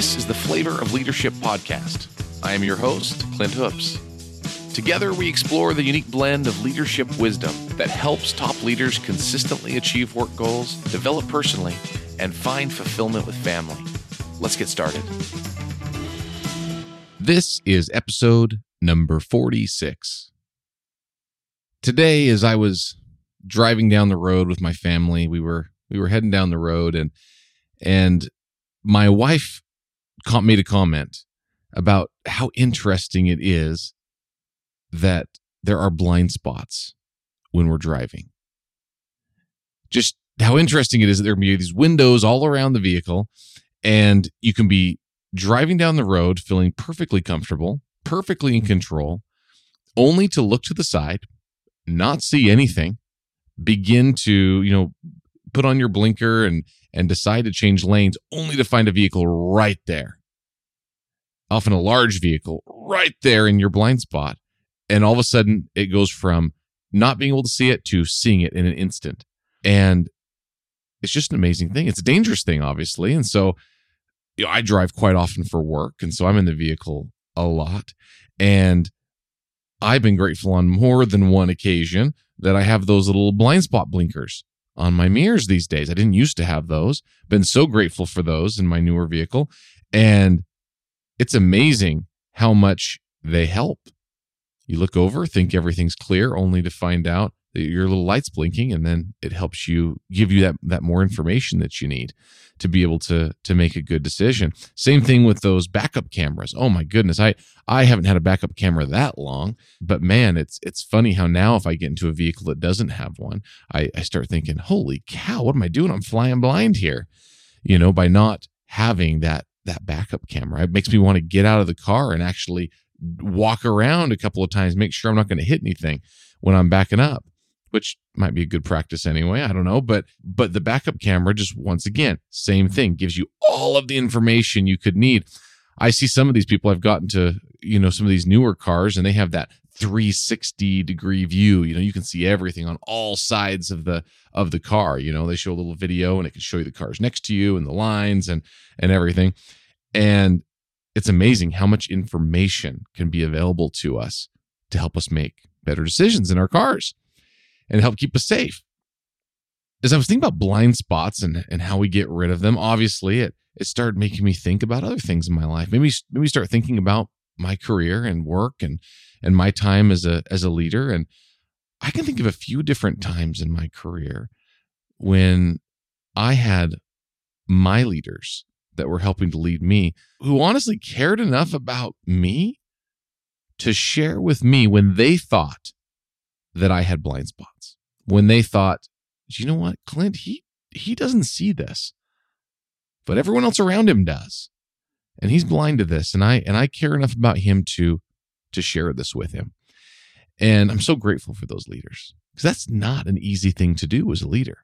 This is the Flavor of Leadership podcast. I am your host, Clint Hoops. Together, we explore the unique blend of leadership wisdom that helps top leaders consistently achieve work goals, develop personally, and find fulfillment with family. Let's get started. This is episode number 46. Today, as I was driving down the road with my family, we were we were heading down the road and and my wife made a comment about how interesting it is that there are blind spots when we're driving. Just how interesting it is that there can be these windows all around the vehicle, and you can be driving down the road feeling perfectly comfortable, perfectly in control, only to look to the side, not see anything, begin to, you know, put on your blinker and and decide to change lanes only to find a vehicle right there. Often a large vehicle right there in your blind spot. And all of a sudden it goes from not being able to see it to seeing it in an instant. And it's just an amazing thing. It's a dangerous thing, obviously. And so you know, I drive quite often for work. And so I'm in the vehicle a lot. And I've been grateful on more than one occasion that I have those little blind spot blinkers on my mirrors these days. I didn't used to have those. Been so grateful for those in my newer vehicle. And it's amazing how much they help. You look over, think everything's clear, only to find out your little light's blinking, and then it helps you give you that that more information that you need to be able to to make a good decision. Same thing with those backup cameras. Oh my goodness, I I haven't had a backup camera that long, but man, it's it's funny how now if I get into a vehicle that doesn't have one, I, I start thinking, holy cow, what am I doing? I'm flying blind here. You know, by not having that that backup camera. It makes me want to get out of the car and actually walk around a couple of times, make sure I'm not going to hit anything when I'm backing up, which might be a good practice anyway. I don't know, but but the backup camera just once again, same thing, gives you all of the information you could need. I see some of these people I've gotten to, you know, some of these newer cars and they have that 360 degree view. You know, you can see everything on all sides of the of the car. You know, they show a little video and it can show you the cars next to you and the lines and and everything. And it's amazing how much information can be available to us to help us make better decisions in our cars and help keep us safe. As I was thinking about blind spots and, and how we get rid of them, obviously it it started making me think about other things in my life. Maybe maybe start thinking about my career and work and and my time as a as a leader. And I can think of a few different times in my career when I had my leaders that were helping to lead me who honestly cared enough about me to share with me when they thought that I had blind spots. When they thought, you know what, Clint, he he doesn't see this. But everyone else around him does. And he's blind to this. And I and I care enough about him to to share this with him. And I'm so grateful for those leaders. Because that's not an easy thing to do as a leader.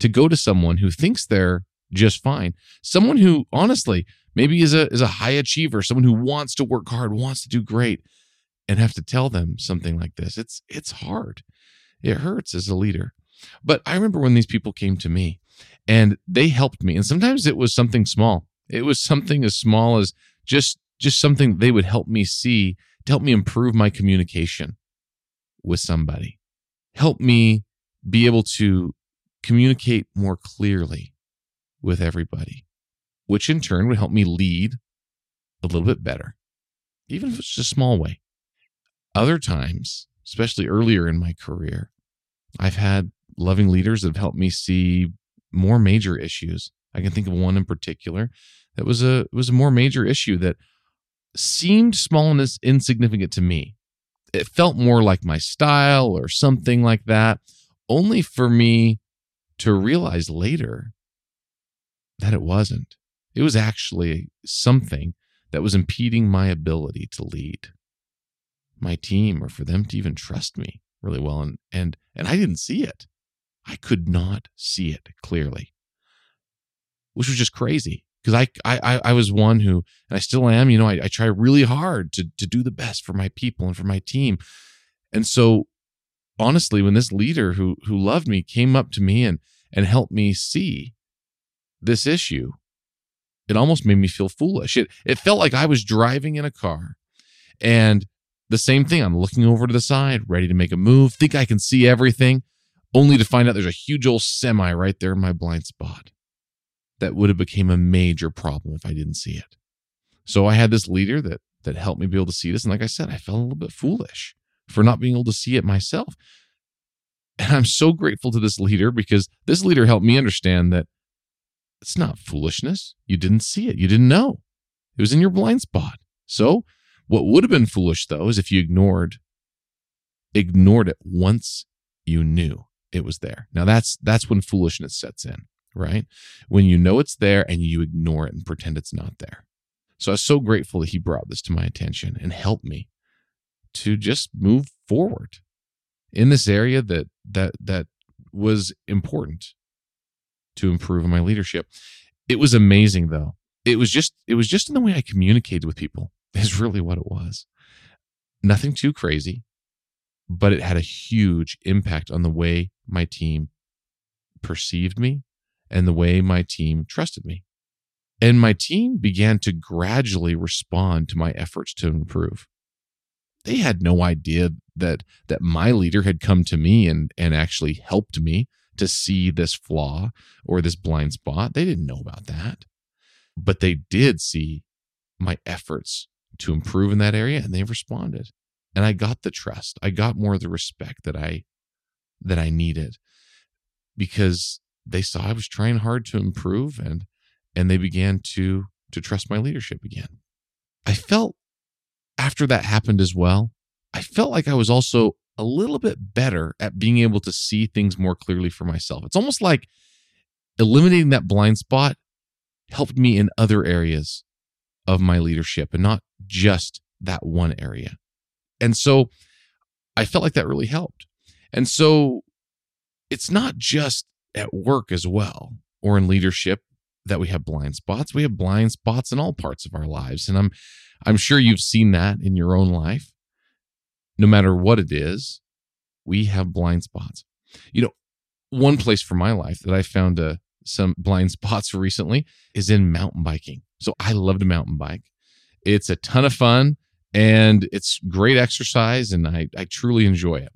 To go to someone who thinks they're just fine. Someone who honestly maybe is a is a high achiever, someone who wants to work hard, wants to do great, and have to tell them something like this. It's it's hard. It hurts as a leader. But I remember when these people came to me and they helped me. And sometimes it was something small. It was something as small as just just something they would help me see to help me improve my communication with somebody. Help me be able to communicate more clearly with everybody, which in turn would help me lead a little bit better, even if it's just a small way. Other times, especially earlier in my career, I've had loving leaders that have helped me see more major issues. I can think of one in particular that was a was a more major issue that seemed small and insignificant to me. It felt more like my style or something like that, only for me to realize later that it wasn't. It was actually something that was impeding my ability to lead my team or for them to even trust me really well and and and I didn't see it. I could not see it clearly. Which was just crazy because I, I I was one who and I still am, you know, I, I try really hard to to do the best for my people and for my team. And so honestly, when this leader who who loved me came up to me and and helped me see this issue. it almost made me feel foolish. It it felt like I was driving in a car and the same thing. I'm looking over to the side, ready to make a move, think I can see everything, only to find out there's a huge old semi right there in my blind spot. That would have became a major problem if I didn't see it. So I had this leader that that helped me be able to see this. And like I said, I felt a little bit foolish for not being able to see it myself. And I'm so grateful to this leader because this leader helped me understand that it's not foolishness. You didn't see it. You didn't know. It was in your blind spot. So what would have been foolish though is if you ignored ignored it once you knew it was there. Now that's that's when foolishness sets in, right? When you know it's there and you ignore it and pretend it's not there. So I was so grateful that he brought this to my attention and helped me to just move forward in this area that that that was important to improve my leadership. It was amazing though. It was just it was just in the way I communicated with people. Is really what it was. Nothing too crazy, but it had a huge impact on the way my team perceived me and the way my team trusted me. And my team began to gradually respond to my efforts to improve. They had no idea that that my leader had come to me and and actually helped me to see this flaw or this blind spot. They didn't know about that. But they did see my efforts to improve in that area and they responded. And I got the trust. I got more of the respect that I that I needed because they saw I was trying hard to improve and and they began to to trust my leadership again. I felt after that happened as well, I felt like I was also a little bit better at being able to see things more clearly for myself. It's almost like eliminating that blind spot helped me in other areas of my leadership and not just that one area. And so I felt like that really helped. And so it's not just at work as well or in leadership that we have blind spots. We have blind spots in all parts of our lives. And I'm I'm sure you've seen that in your own life no matter what it is, we have blind spots. You know, one place for my life that I found uh, some blind spots recently is in mountain biking. So I love to mountain bike. It's a ton of fun and it's great exercise and I, I truly enjoy it.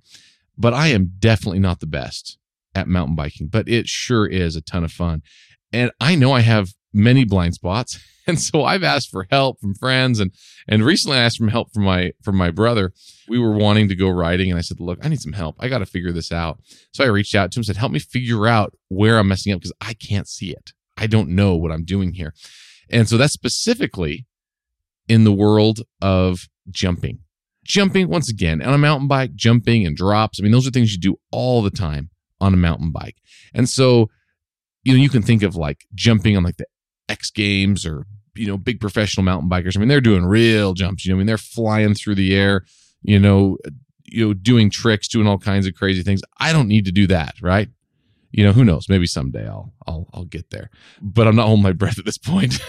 But I am definitely not the best at mountain biking, but it sure is a ton of fun. And I know I have many blind spots. And so I've asked for help from friends and and recently I asked for help from my from my brother. We were wanting to go riding and I said, "Look, I need some help. I got to figure this out." So I reached out to him and said, "Help me figure out where I'm messing up because I can't see it. I don't know what I'm doing here." And so that's specifically in the world of jumping. Jumping once again on a mountain bike, jumping and drops. I mean, those are things you do all the time on a mountain bike. And so you know, you can think of like jumping on like the X Games or you know big professional mountain bikers. I mean, they're doing real jumps. You know, I mean, they're flying through the air. You know, you know, doing tricks, doing all kinds of crazy things. I don't need to do that, right? You know, who knows? Maybe someday I'll I'll I'll get there. But I'm not holding my breath at this point.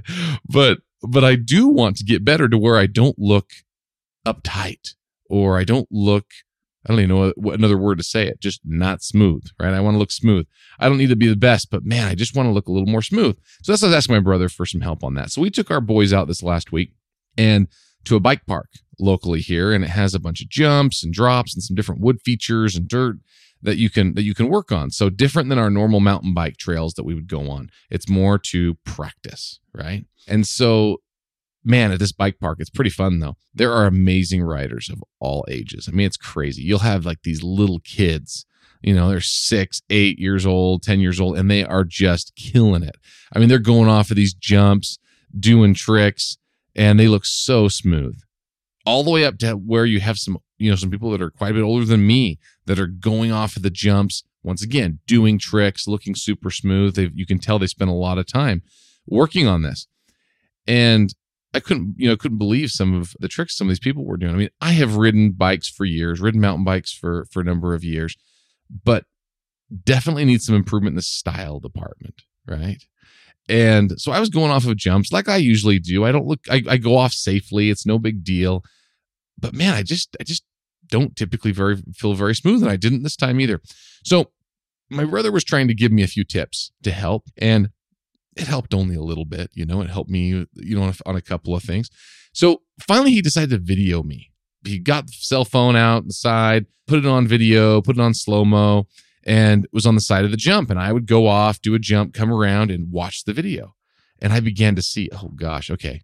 but but I do want to get better to where I don't look uptight or I don't look I don't even know what another word to say it. Just not smooth, right? I want to look smooth. I don't need to be the best, but man, I just want to look a little more smooth. So that's I was asking my brother for some help on that. So we took our boys out this last week and to a bike park locally here, and it has a bunch of jumps and drops and some different wood features and dirt that you can that you can work on. So different than our normal mountain bike trails that we would go on. It's more to practice, right? And so man, at this bike park, it's pretty fun though. There are amazing riders of all ages. I mean, it's crazy. You'll have like these little kids, you know, they're six, eight years old, 10 years old, and they are just killing it. I mean, they're going off of these jumps, doing tricks, and they look so smooth. All the way up to where you have some, you know, some people that are quite a bit older than me that are going off of the jumps, once again, doing tricks, looking super smooth. They you can tell they spend a lot of time working on this. And I couldn't, you know, couldn't believe some of the tricks some of these people were doing. I mean, I have ridden bikes for years, ridden mountain bikes for for a number of years, but definitely need some improvement in the style department, right? And so I was going off of jumps like I usually do. I don't look, I, I go off safely. It's no big deal. But man, I just, I just don't typically very feel very smooth, and I didn't this time either. So my brother was trying to give me a few tips to help, and it helped only a little bit. You know, it helped me, you know, on a, couple of things. So finally, he decided to video me. He got the cell phone out the side, put it on video, put it on slow mo, and was on the side of the jump. And I would go off, do a jump, come around, and watch the video. And I began to see, oh gosh, okay,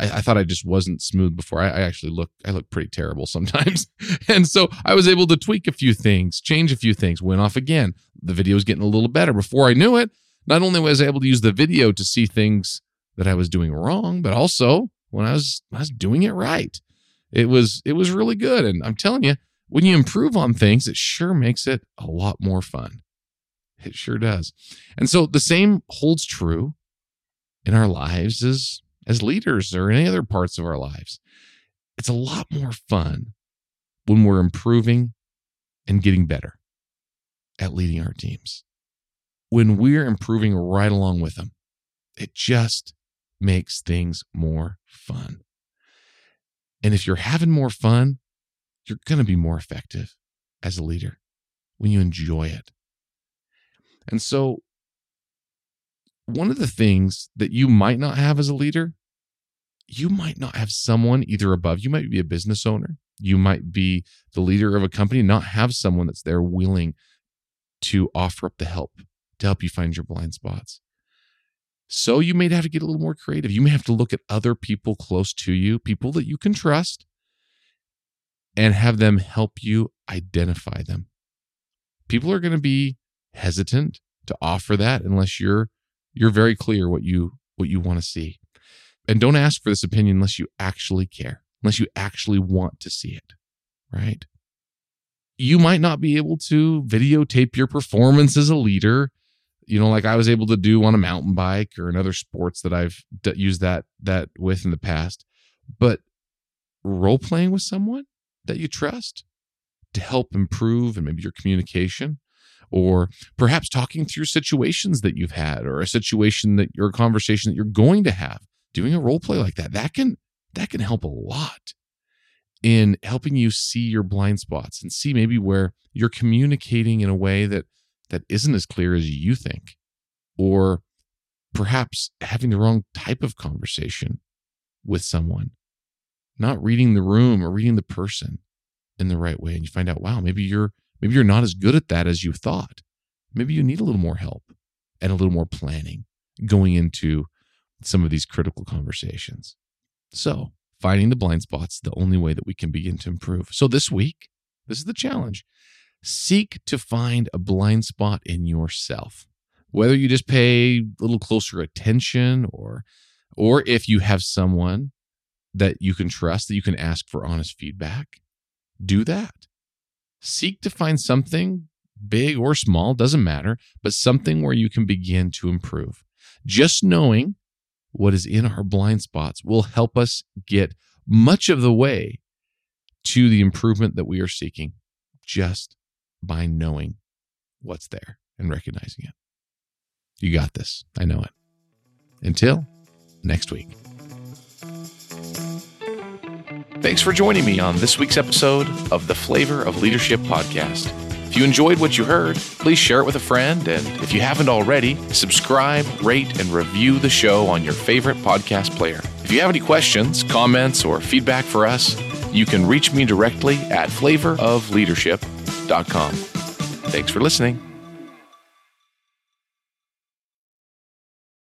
I, I, thought I just wasn't smooth before. I, I, actually look, I look pretty terrible sometimes. and so I was able to tweak a few things, change a few things, went off again. The video was getting a little better. Before I knew it, not only was I able to use the video to see things that I was doing wrong, but also when I was I was doing it right. It was it was really good. And I'm telling you, when you improve on things, it sure makes it a lot more fun. It sure does. And so the same holds true in our lives as as leaders or any other parts of our lives. It's a lot more fun when we're improving and getting better at leading our teams. When we're improving right along with them, it just makes things more fun. And if you're having more fun, you're going to be more effective as a leader when you enjoy it. And so, one of the things that you might not have as a leader you might not have someone either above you might be a business owner you might be the leader of a company not have someone that's there willing to offer up the help to help you find your blind spots. So you may have to get a little more creative. You may have to look at other people close to you people that you can trust and have them help you identify them. People are going to be hesitant to offer that unless you're you're very clear what you what you want to see and don't ask for this opinion unless you actually care, unless you actually want to see it, right? You might not be able to videotape your performance as a leader, you know, like I was able to do on a mountain bike or in other sports that I've d- used that that with in the past. But role playing with someone that you trust to help improve and maybe your communication or perhaps talking through situations that you've had or a situation that your conversation that you're going to have doing a role play like that that can that can help a lot in helping you see your blind spots and see maybe where you're communicating in a way that that isn't as clear as you think or perhaps having the wrong type of conversation with someone not reading the room or reading the person in the right way. And you find out wow maybe you're maybe you're not as good at that as you thought maybe you need a little more help and a little more planning going into some of these critical conversations. So, finding the blind spots the only way that we can begin to improve. So, this week, this is the challenge. Seek to find a blind spot in yourself. Whether you just pay a little closer attention or or if you have someone that you can trust that you can ask for honest feedback, do that. Seek to find something big or small, doesn't matter, but something where you can begin to improve. Just knowing what is in our blind spots will help us get much of the way to the improvement that we are seeking just by knowing what's there and recognizing it. You got this. I know it. Until next week. Thanks for joining me on this week's episode of the Flavor of Leadership podcast. If you enjoyed what you heard, please share it with a friend. And if you haven't already, subscribe, rate, and review the show on your favorite podcast player. If you have any questions, comments, or feedback for us, you can reach me directly at flavorofleadership.com. Thanks for listening.